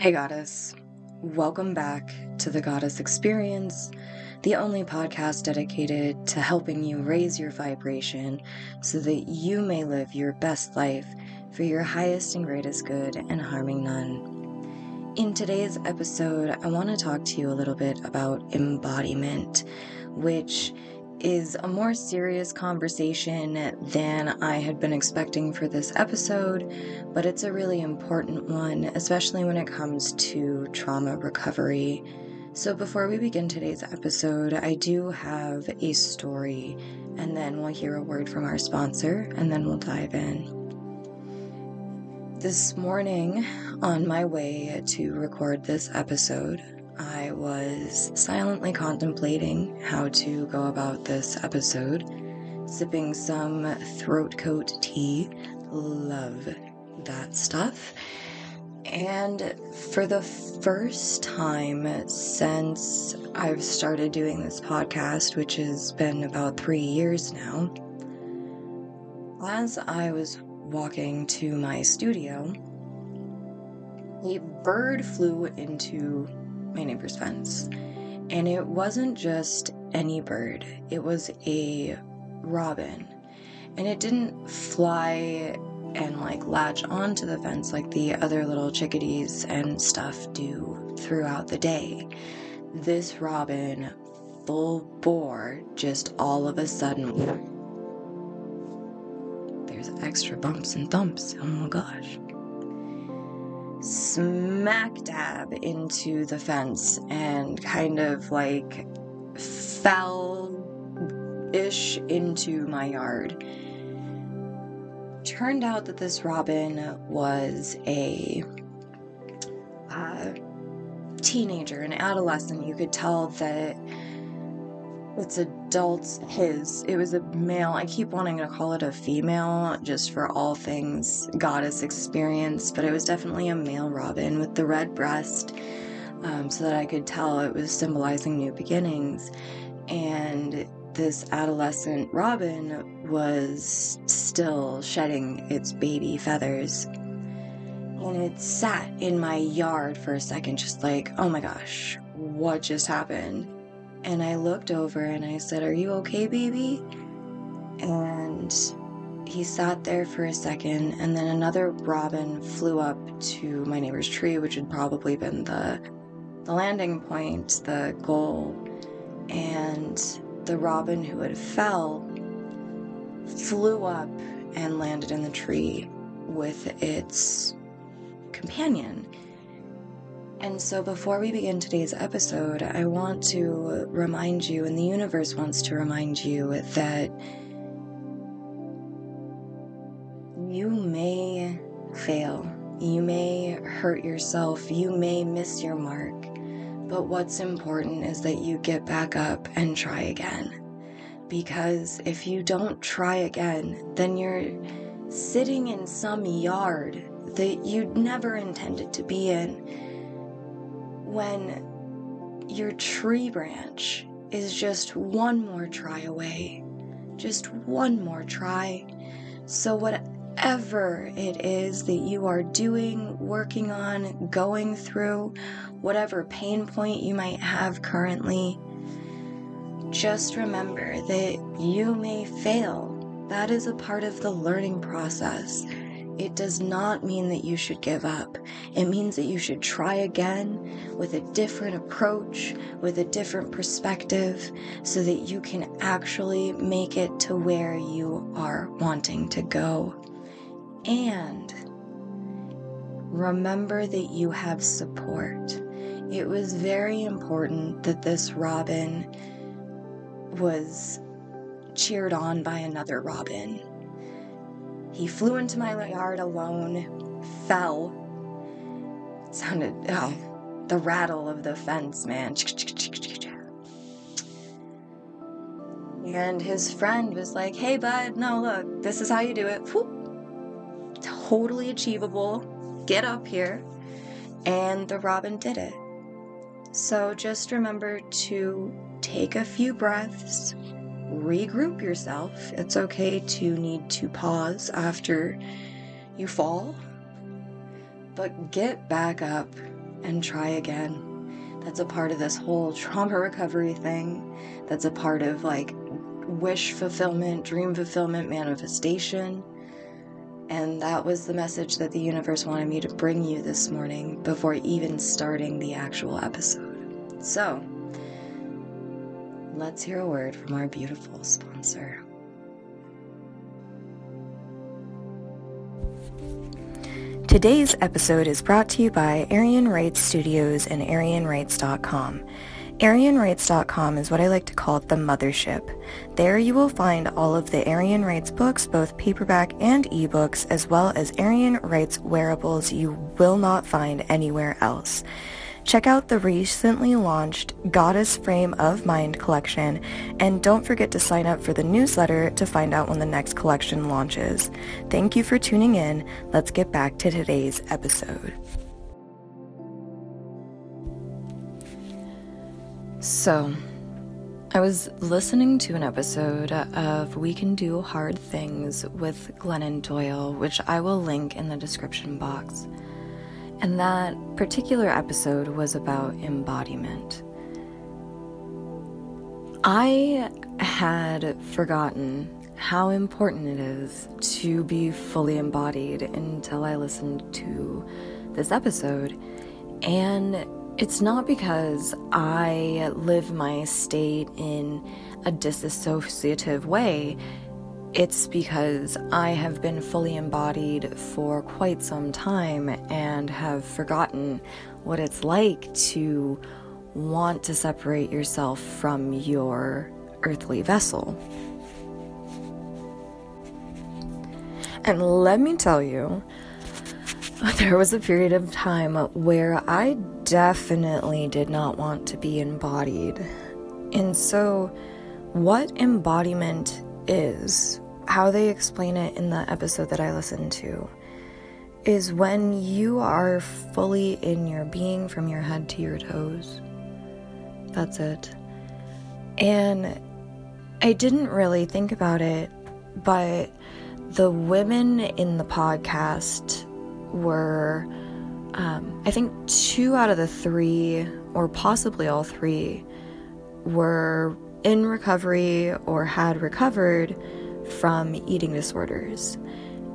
Hey, Goddess. Welcome back to the Goddess Experience, the only podcast dedicated to helping you raise your vibration so that you may live your best life for your highest and greatest good and harming none. In today's episode, I want to talk to you a little bit about embodiment, which is a more serious conversation than I had been expecting for this episode, but it's a really important one, especially when it comes to trauma recovery. So, before we begin today's episode, I do have a story, and then we'll hear a word from our sponsor, and then we'll dive in. This morning, on my way to record this episode, I was silently contemplating how to go about this episode, sipping some throat coat tea. Love that stuff. And for the first time since I've started doing this podcast, which has been about three years now, as I was walking to my studio, a bird flew into my neighbor's fence. And it wasn't just any bird, it was a robin. And it didn't fly and like latch onto the fence like the other little chickadees and stuff do throughout the day. This robin, full bore, just all of a sudden. There's extra bumps and thumps. Oh my gosh smack dab into the fence and kind of like fell ish into my yard. Turned out that this robin was a uh, teenager, an adolescent. You could tell that it's adults his. It was a male. I keep wanting to call it a female just for all things goddess experience but it was definitely a male robin with the red breast um, so that i could tell it was symbolizing new beginnings. And this adolescent robin was still shedding its baby feathers. And it sat in my yard for a second just like oh my gosh what just happened and I looked over and I said, Are you okay, baby? And he sat there for a second, and then another robin flew up to my neighbor's tree, which had probably been the, the landing point, the goal. And the robin who had fell flew up and landed in the tree with its companion. And so, before we begin today's episode, I want to remind you, and the universe wants to remind you, that you may fail, you may hurt yourself, you may miss your mark, but what's important is that you get back up and try again. Because if you don't try again, then you're sitting in some yard that you'd never intended to be in when your tree branch is just one more try away. Just one more try. So, whatever it is that you are doing, working on, going through, whatever pain point you might have currently, just remember that you may fail. That is a part of the learning process. It does not mean that you should give up. It means that you should try again with a different approach, with a different perspective, so that you can actually make it to where you are wanting to go. And remember that you have support. It was very important that this robin was cheered on by another robin he flew into my yard alone, fell. It sounded, oh, the rattle of the fence, man. And his friend was like, hey, bud, no, look, this is how you do it. Whoop. Totally achievable. Get up here. And the robin did it. So just remember to take a few breaths, regroup yourself. It's okay to need to pause after you fall, but get back up, and try again. That's a part of this whole trauma recovery thing. That's a part of like wish fulfillment, dream fulfillment, manifestation. And that was the message that the universe wanted me to bring you this morning before even starting the actual episode. So, let's hear a word from our beautiful sponsor. Today's episode is brought to you by Eirian Writes Studios and EirianWrites.com. EirianWrites.com is what I like to call the mothership. There you will find all of the Eirian Writes books, both paperback and ebooks, as well as Eirian Writes wearables you will not find anywhere else. Check out the recently launched Goddess Frame of Mind collection, and don't forget to sign up for the newsletter to find out when the next collection launches. Thank you for tuning in. Let's get back to today's episode. So, I was listening to an episode of We Can Do Hard Things with Glennon Doyle, which I will link in the description box. And that particular episode was about embodiment. I had forgotten how important it is to be fully embodied until I listened to this episode. And it's not because I live my state in a disassociative way. It's because I have been fully embodied for quite some time and have forgotten what it's like to want to separate yourself from your earthly vessel. And let me tell you, there was a period of time where I definitely did not want to be embodied. And so, what embodiment is, how they explain it in the episode that I listened to, is when you are fully in your being from your head to your toes. That's it. And I didn't really think about it, but the women in the podcast were, um, I think, two out of the three, or possibly all three, were in recovery or had recovered from eating disorders.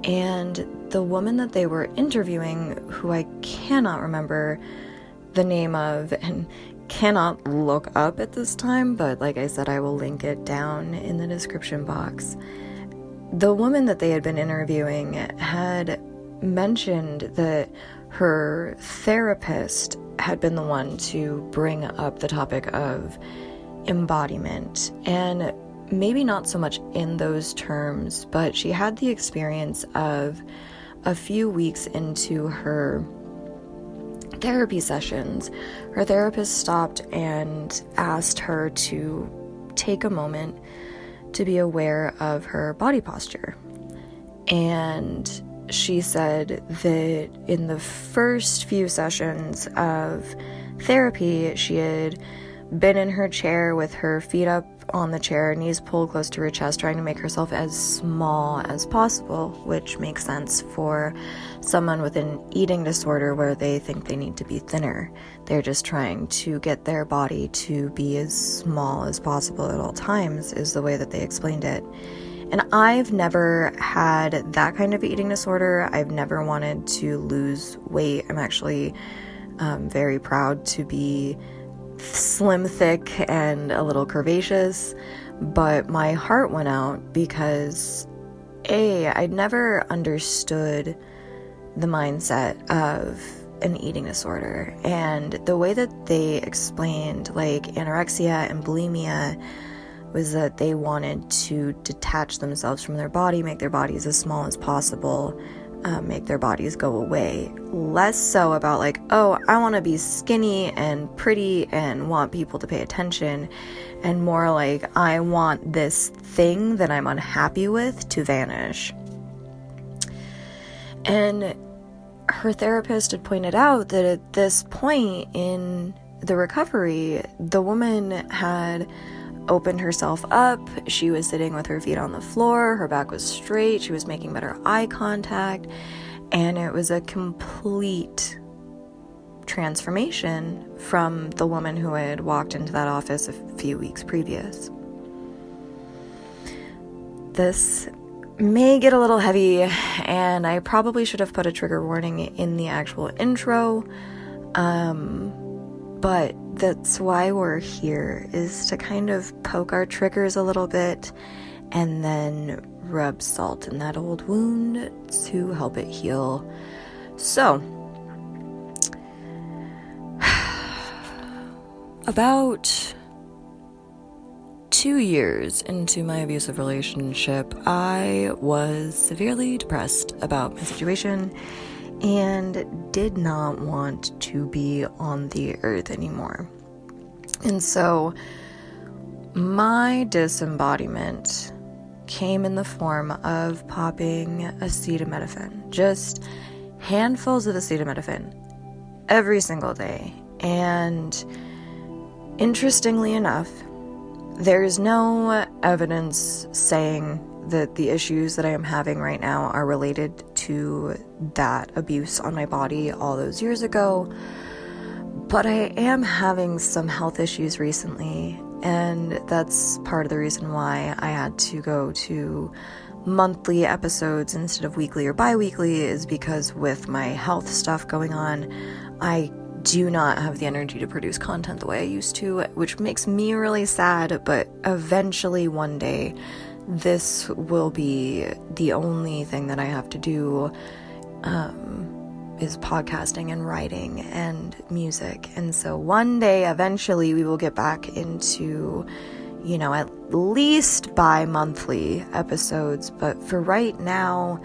And the woman that they were interviewing, who I cannot remember the name of and cannot look up at this time, but like I said, I will link it down in the description box. The woman that they had been interviewing had mentioned that her therapist had been the one to bring up the topic of embodiment and maybe not so much in those terms, but she had the experience of a few weeks into her therapy sessions, her therapist stopped and asked her to take a moment to be aware of her body posture. And she said that in the first few sessions of therapy, she had been in her chair with her feet up on the chair, knees pulled close to her chest, trying to make herself as small as possible, which makes sense for someone with an eating disorder where they think they need to be thinner. They're just trying to get their body to be as small as possible at all times, is the way that they explained it. And I've never had that kind of eating disorder. I've never wanted to lose weight. I'm actually um, very proud to be slim, thick, and a little curvaceous. But my heart went out because, A, I'd never understood the mindset of an eating disorder. And the way that they explained, like, anorexia and bulimia was that they wanted to detach themselves from their body, make their bodies as small as possible, um, make their bodies go away. Less so about, like, oh, I want to be skinny and pretty and want people to pay attention, and more like, I want this thing that I'm unhappy with to vanish. And her therapist had pointed out that at this point in the recovery, the woman had opened herself up. She was sitting with her feet on the floor, her back was straight, she was making better eye contact, and it was a complete transformation from the woman who had walked into that office a few weeks previous. This may get a little heavy, and I probably should have put a trigger warning in the actual intro. Um, but that's why we're here is to kind of poke our triggers a little bit and then rub salt in that old wound to help it heal. So, about two years into my abusive relationship, I was severely depressed about my situation and did not want to be on the earth anymore. And so, my disembodiment came in the form of popping acetaminophen, just handfuls of acetaminophen every single day. And interestingly enough, there's no evidence saying that the issues that I am having right now are related to that abuse on my body all those years ago. But I am having some health issues recently, and that's part of the reason why I had to go to monthly episodes instead of weekly or bi weekly, is because with my health stuff going on, I do not have the energy to produce content the way I used to, which makes me really sad. But eventually, one day, this will be the only thing that I have to do um, is podcasting and writing and music. And so one day, eventually, we will get back into, you know, at least bi monthly episodes. But for right now,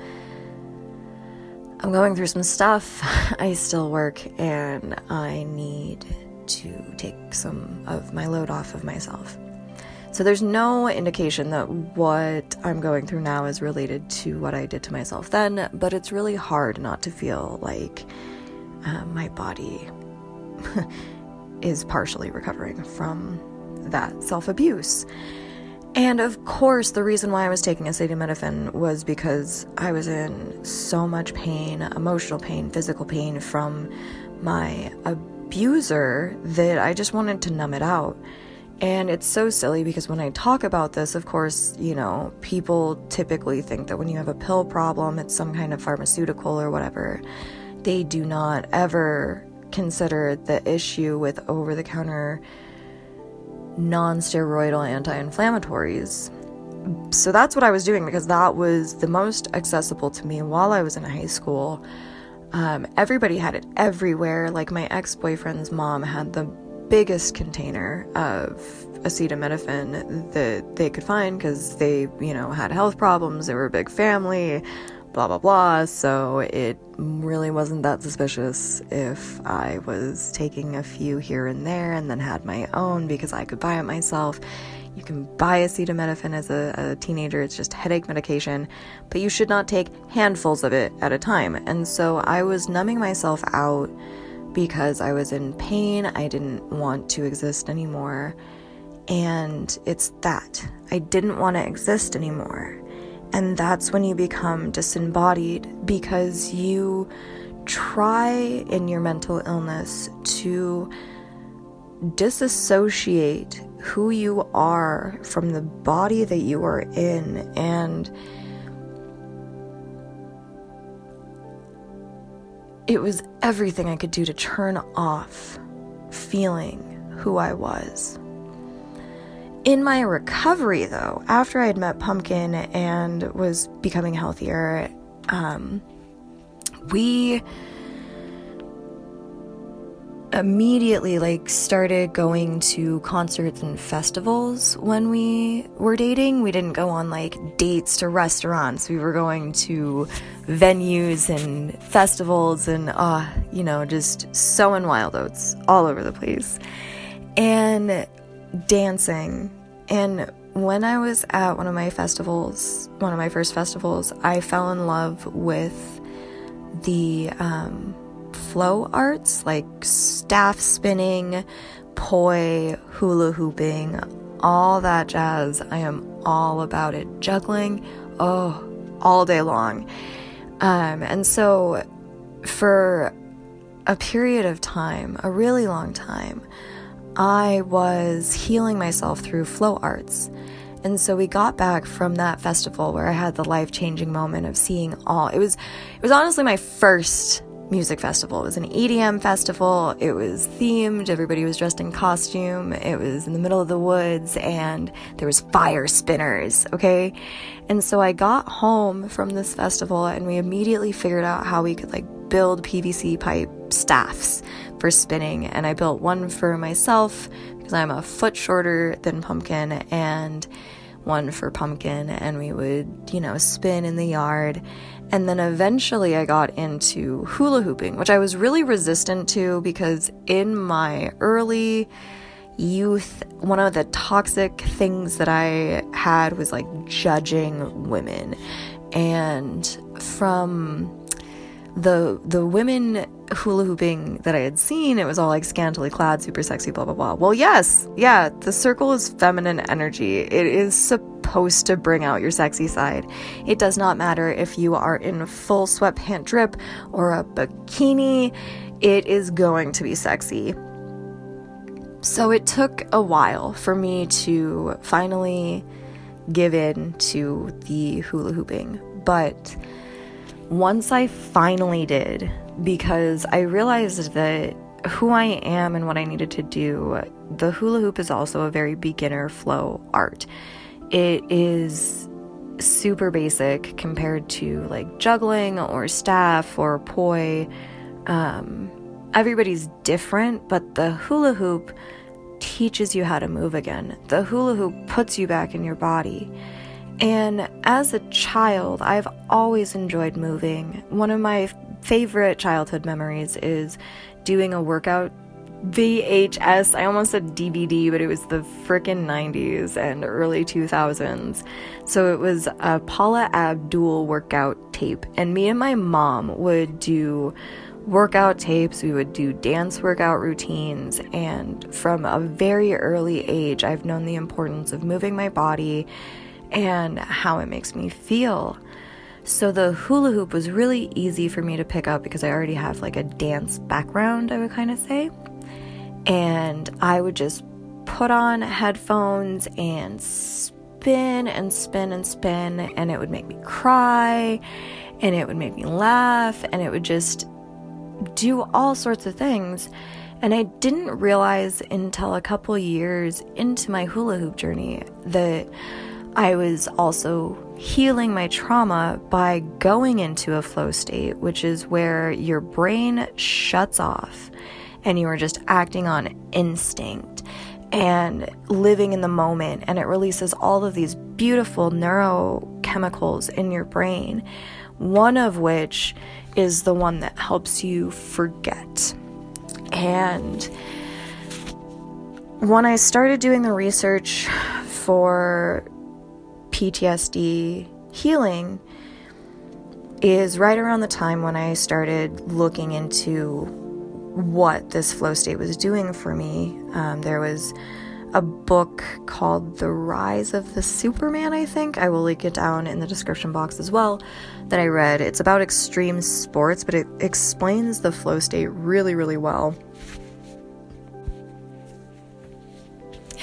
I'm going through some stuff. I still work and I need to take some of my load off of myself. So there's no indication that what I'm going through now is related to what I did to myself then, but it's really hard not to feel like uh, my body is partially recovering from that self abuse. And of course, the reason why I was taking acetaminophen was because I was in so much pain emotional pain, physical pain from my abuser that I just wanted to numb it out. And it's so silly because when I talk about this, of course, you know, people typically think that when you have a pill problem, it's some kind of pharmaceutical or whatever. They do not ever consider the issue with over the counter non steroidal anti inflammatories. So that's what I was doing because that was the most accessible to me while I was in high school. Um, everybody had it everywhere. Like my ex boyfriend's mom had the biggest container of acetaminophen that they could find because they, you know, had health problems. They were a big family blah blah blah. So it really wasn't that suspicious if I was taking a few here and there and then had my own because I could buy it myself. You can buy acetaminophen as a, a teenager, it's just headache medication, but you should not take handfuls of it at a time. And so I was numbing myself out because I was in pain, I didn't want to exist anymore. And it's that. I didn't want to exist anymore. And that's when you become disembodied because you try in your mental illness to disassociate who you are from the body that you are in. And it was everything I could do to turn off feeling who I was. In my recovery, though, after I had met Pumpkin and was becoming healthier, um, we immediately like started going to concerts and festivals when we were dating. We didn't go on like dates to restaurants. We were going to venues and festivals and uh you know just sowing wild oats all over the place. And dancing. And when I was at one of my festivals, one of my first festivals, I fell in love with the um, flow arts, like staff spinning, poi, hula hooping, all that jazz. I am all about it. Juggling, oh, all day long. Um, and so for a period of time, a really long time, I was healing myself through flow arts. And so we got back from that festival where I had the life-changing moment of seeing all. It was it was honestly my first music festival. It was an EDM festival. It was themed. Everybody was dressed in costume. It was in the middle of the woods and there was fire spinners, okay? And so I got home from this festival and we immediately figured out how we could like build PVC pipe staffs for spinning and I built one for myself because I'm a foot shorter than Pumpkin and one for Pumpkin and we would, you know, spin in the yard and then eventually I got into hula hooping, which I was really resistant to because in my early youth, one of the toxic things that I had was like judging women. And from the the women hula hooping that I had seen, it was all like scantily clad, super sexy, blah blah blah. Well, yes, yeah, the circle is feminine energy. It is supposed to bring out your sexy side. It does not matter if you are in full sweatpant drip or a bikini, it is going to be sexy. So it took a while for me to finally give in to the hula hooping, but once I finally did, because I realized that who I am and what I needed to do, the hula hoop is also a very beginner flow art. It is super basic compared to like juggling or staff or poi. Um, everybody's different, but the hula hoop teaches you how to move again. The hula hoop puts you back in your body. And as a child, I've always enjoyed moving. One of my favorite childhood memories is doing a workout VHS. I almost said DVD, but it was the frickin' 90s and early 2000s. So it was a Paula Abdul workout tape. And me and my mom would do workout tapes, we would do dance workout routines. And from a very early age, I've known the importance of moving my body and how it makes me feel. So the hula hoop was really easy for me to pick up because I already have like a dance background, I would kind of say. And I would just put on headphones and spin and spin and spin, and it would make me cry, and it would make me laugh, and it would just do all sorts of things. And I didn't realize until a couple years into my hula hoop journey that I was also healing my trauma by going into a flow state, which is where your brain shuts off and you are just acting on instinct and living in the moment. And it releases all of these beautiful neurochemicals in your brain, one of which is the one that helps you forget. And when I started doing the research for PTSD healing is right around the time when I started looking into what this flow state was doing for me. Um, there was a book called The Rise of the Superman, I think. I will link it down in the description box as well that I read. It's about extreme sports, but it explains the flow state really, really well.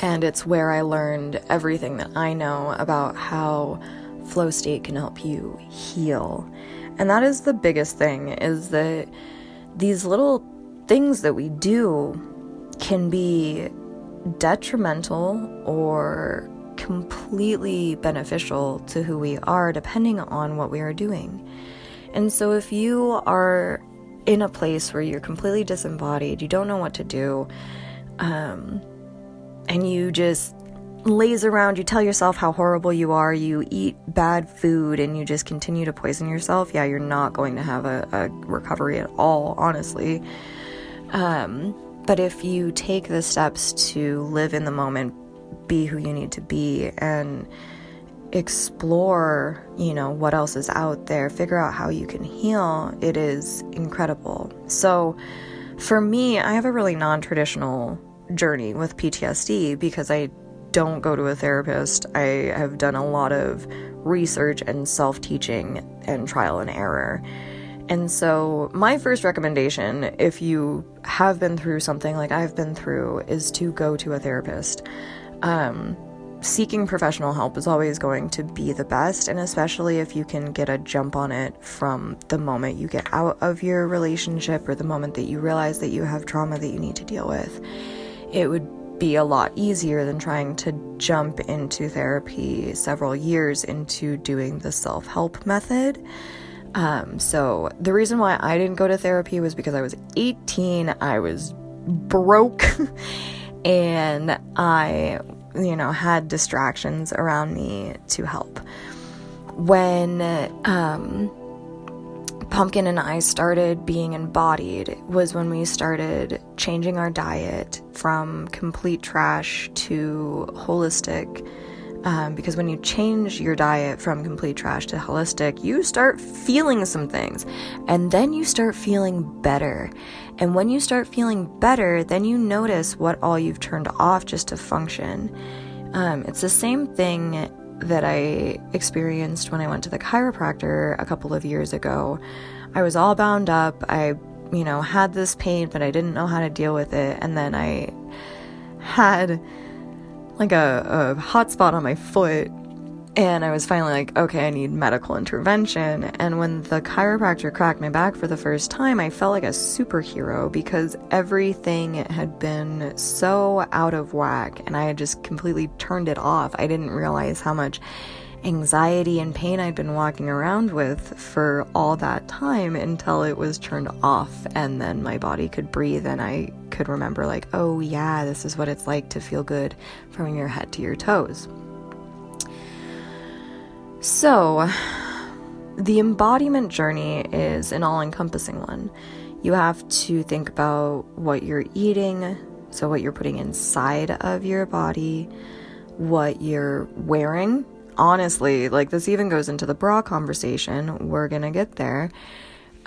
And it's where I learned everything that I know about how flow state can help you heal. And that is the biggest thing is that these little things that we do can be detrimental or completely beneficial to who we are depending on what we are doing. And so if you are in a place where you're completely disembodied, you don't know what to do, um, and you just laze around, you tell yourself how horrible you are, you eat bad food, and you just continue to poison yourself, yeah, you're not going to have a, a recovery at all, honestly. Um, but if you take the steps to live in the moment, be who you need to be, and explore, you know, what else is out there, figure out how you can heal, it is incredible. So, for me, I have a really non traditional journey with PTSD because I don't go to a therapist. I have done a lot of research and self teaching and trial and error. And so, my first recommendation, if you have been through something like I've been through, is to go to a therapist. Um, seeking professional help is always going to be the best, and especially if you can get a jump on it from the moment you get out of your relationship or the moment that you realize that you have trauma that you need to deal with. It would be a lot easier than trying to jump into therapy several years into doing the self help method. Um, so the reason why I didn't go to therapy was because I was 18, I was broke, and I, you know, had distractions around me to help. When um, Pumpkin and I started being embodied was when we started changing our diet from complete trash to holistic um, because when you change your diet from complete trash to holistic, you start feeling some things and then you start feeling better. And when you start feeling better, then you notice what all you've turned off just to function. Um, it's the same thing that I experienced when I went to the chiropractor a couple of years ago. I was all bound up. I, you know, had this pain, but I didn't know how to deal with it. And then I had like a, a hot spot on my foot and I was finally like, okay, I need medical intervention. And when the chiropractor cracked my back for the first time, I felt like a superhero because everything had been so out of whack and I had just completely turned it off. I didn't realize how much anxiety and pain I'd been walking around with for all that time until it was turned off and then my body could breathe and I could remember, like, oh yeah, this is what it's like to feel good from your head to your toes. So, the embodiment journey is an all encompassing one. You have to think about what you're eating, so what you're putting inside of your body, what you're wearing, honestly, like this even goes into the bra conversation. We're gonna get there.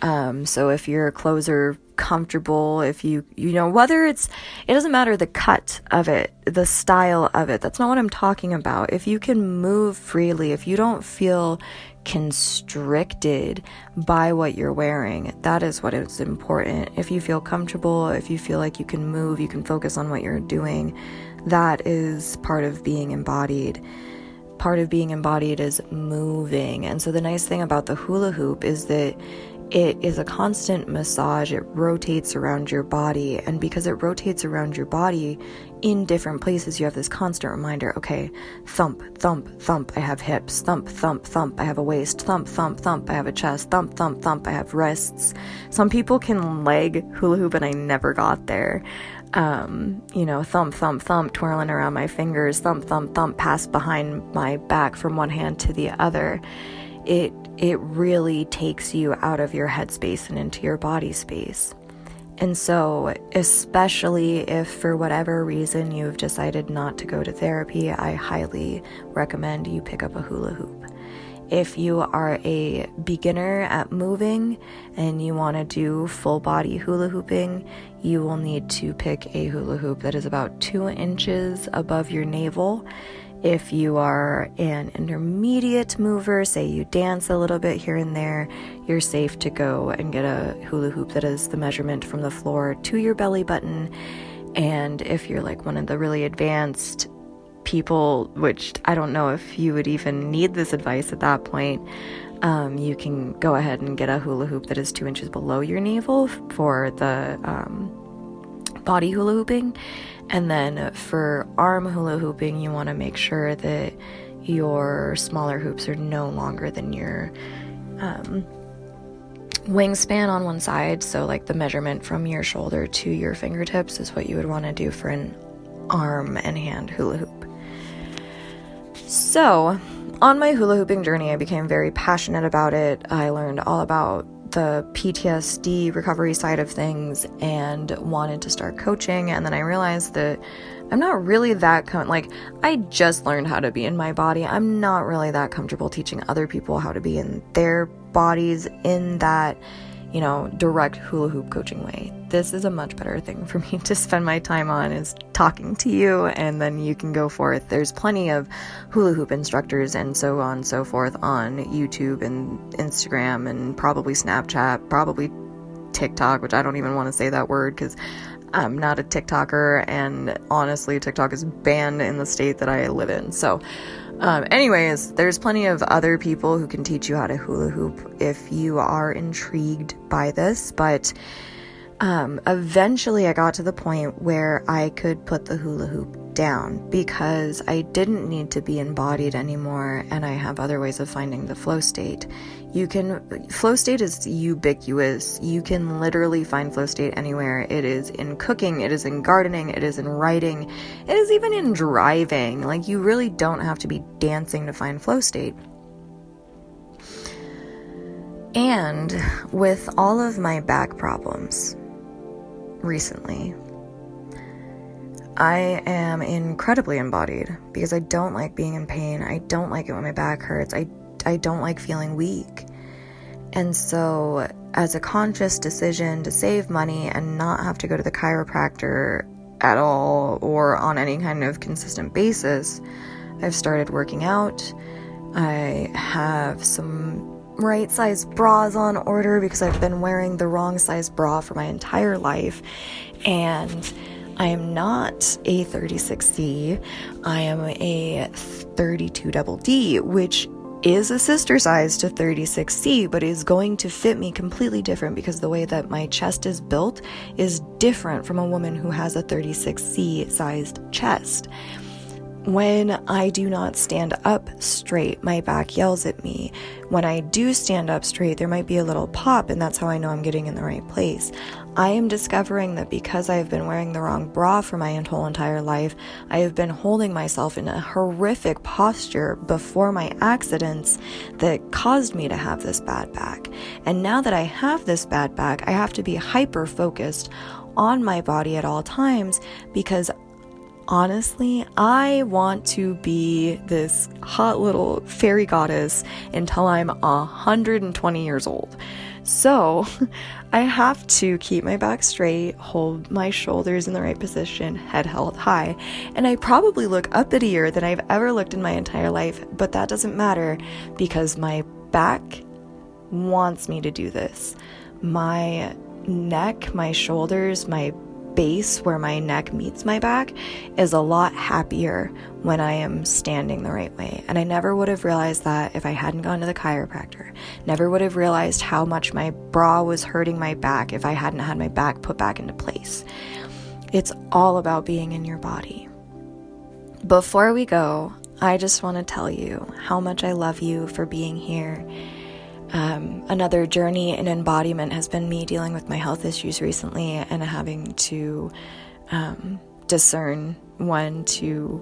Um, so if your clothes are comfortable, if you, you know, whether it's, it doesn't matter the cut of it, the style of it. That's not what I'm talking about. If you can move freely, if you don't feel constricted by what you're wearing, that is what is important. If you feel comfortable, if you feel like you can move, you can focus on what you're doing, that is part of being embodied part of being embodied is moving. And so the nice thing about the hula hoop is that it is a constant massage. It rotates around your body. And because it rotates around your body in different places, you have this constant reminder okay, thump, thump, thump, I have hips, thump, thump, thump, I have a waist, thump, thump, thump, I have a chest, thump, thump, thump, I have wrists. Some people can leg hula hoop, and I never got there um, you know, thump, thump, thump, twirling around my fingers, thump, thump, thump, pass behind my back from one hand to the other. It it really takes you out of your headspace and into your body space. And so, especially if for whatever reason you've decided not to go to therapy, I highly recommend you pick up a hula hoop. If you are a beginner at moving and you want to do full body hula hooping, you will need to pick a hula hoop that is about two inches above your navel. If you are an intermediate mover, say you dance a little bit here and there, you're safe to go and get a hula hoop that is the measurement from the floor to your belly button. And if you're like one of the really advanced people, which I don't know if you would even need this advice at that point, um, you can go ahead and get a hula hoop that is two inches below your navel for the um, body hula hooping. And then for arm hula hooping, you want to make sure that your smaller hoops are no longer than your um, wingspan on one side. So, like the measurement from your shoulder to your fingertips is what you would want to do for an arm and hand hula hoop. So, on my hula hooping journey, I became very passionate about it. I learned all about the PTSD recovery side of things and wanted to start coaching. And then I realized that I'm not really that com- like I just learned how to be in my body. I'm not really that comfortable teaching other people how to be in their bodies in that, you know, direct hula hoop coaching way. This is a much better thing for me to spend my time on is talking to you and then you can go forth. There's plenty of hula hoop instructors and so on and so forth on YouTube and Instagram and probably Snapchat, probably TikTok, which I don't even want to say that word because I'm not a TikToker, and honestly, TikTok is banned in the state that I live in. So, um, anyways, there's plenty of other people who can teach you how to hula hoop if you are intrigued by this. But um, eventually, I got to the point where I could put the hula hoop down because I didn't need to be embodied anymore, and I have other ways of finding the flow state. You can, flow state is ubiquitous. You can literally find flow state anywhere. It is in cooking, it is in gardening, it is in writing, it is even in driving. Like, you really don't have to be dancing to find flow state. And with all of my back problems recently, I am incredibly embodied because I don't like being in pain. I don't like it when my back hurts. I I don't like feeling weak. And so, as a conscious decision to save money and not have to go to the chiropractor at all or on any kind of consistent basis, I've started working out. I have some right size bras on order because I've been wearing the wrong size bra for my entire life. And I am not a 36D, I am a 32 double D, which is a sister size to 36C, but is going to fit me completely different because the way that my chest is built is different from a woman who has a 36C sized chest. When I do not stand up straight, my back yells at me. When I do stand up straight, there might be a little pop, and that's how I know I'm getting in the right place. I am discovering that because I have been wearing the wrong bra for my whole entire life, I have been holding myself in a horrific posture before my accidents that caused me to have this bad back. And now that I have this bad back, I have to be hyper focused on my body at all times because honestly, I want to be this hot little fairy goddess until I'm 120 years old. So, I have to keep my back straight, hold my shoulders in the right position, head held high, and I probably look uppitier than I've ever looked in my entire life, but that doesn't matter because my back wants me to do this. My neck, my shoulders, my base where my neck meets my back is a lot happier when I am standing the right way. And I never would have realized that if I hadn't gone to the chiropractor. Never would have realized how much my bra was hurting my back if I hadn't had my back put back into place. It's all about being in your body. Before we go, I just want to tell you how much I love you for being here um, another journey in embodiment has been me dealing with my health issues recently and having to um, discern when to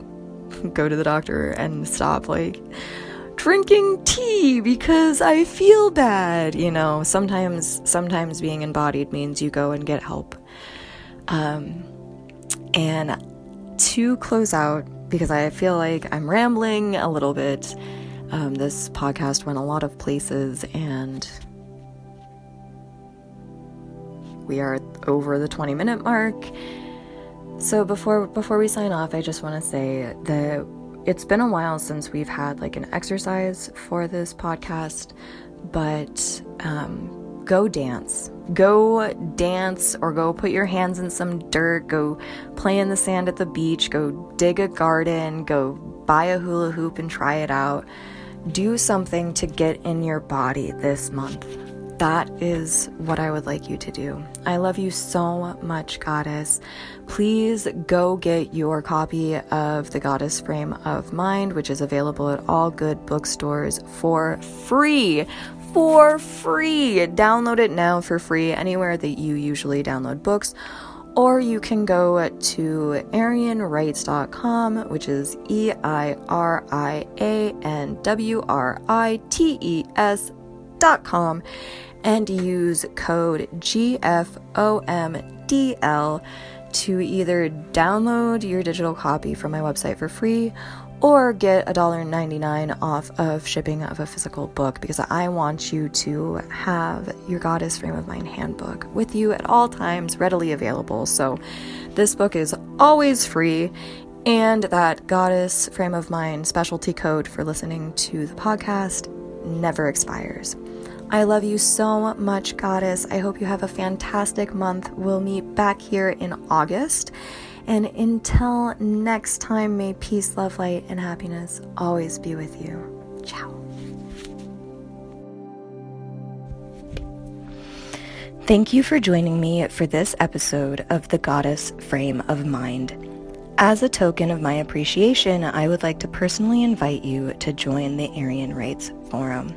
go to the doctor and stop like drinking tea because I feel bad. You know, sometimes sometimes being embodied means you go and get help. Um, and to close out, because I feel like I'm rambling a little bit. Um, this podcast went a lot of places, and we are over the 20 minute mark. So before before we sign off, I just want to say that it's been a while since we've had like an exercise for this podcast, but um, go dance. Go dance or go put your hands in some dirt, go play in the sand at the beach, go dig a garden, go buy a hula hoop and try it out do something to get in your body this month. That is what I would like you to do. I love you so much, Goddess. Please go get your copy of The Goddess Frame of Mind, which is available at all good bookstores for free. For free! Download it now for free anywhere that you usually download books or you can go to EirianWrites.com, which is E I R I A N W R I T E S.com, and use code GFOMDL to either download your digital copy from my website for free or get $1.99 off of shipping of a physical book because I want you to have your Goddess Frame of Mind handbook with you at all times, readily available. So, this book is always free, and that Goddess Frame of Mind specialty code for listening to the podcast never expires. I love you so much, Goddess. I hope you have a fantastic month. We'll meet back here in August. And until next time, may peace, love, light, and happiness always be with you. Ciao. Thank you for joining me for this episode of The Goddess Frame of Mind. As a token of my appreciation, I would like to personally invite you to join the Eirian Writes Forum.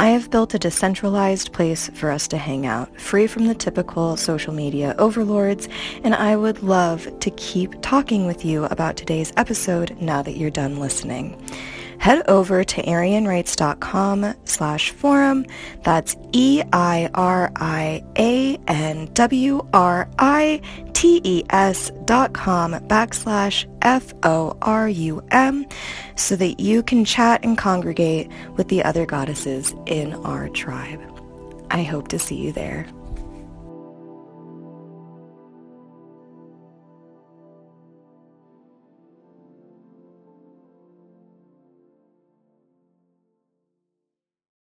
I have built a decentralized place for us to hang out, free from the typical social media overlords, and I would love to keep talking with you about today's episode now that you're done listening head over to eirianwrites.com slash forum. That's E-I-R-I-A-N-W-R-I-T-E-S dot com backslash F-O-R-U-M so that you can chat and congregate with the other goddesses in our tribe. I hope to see you there.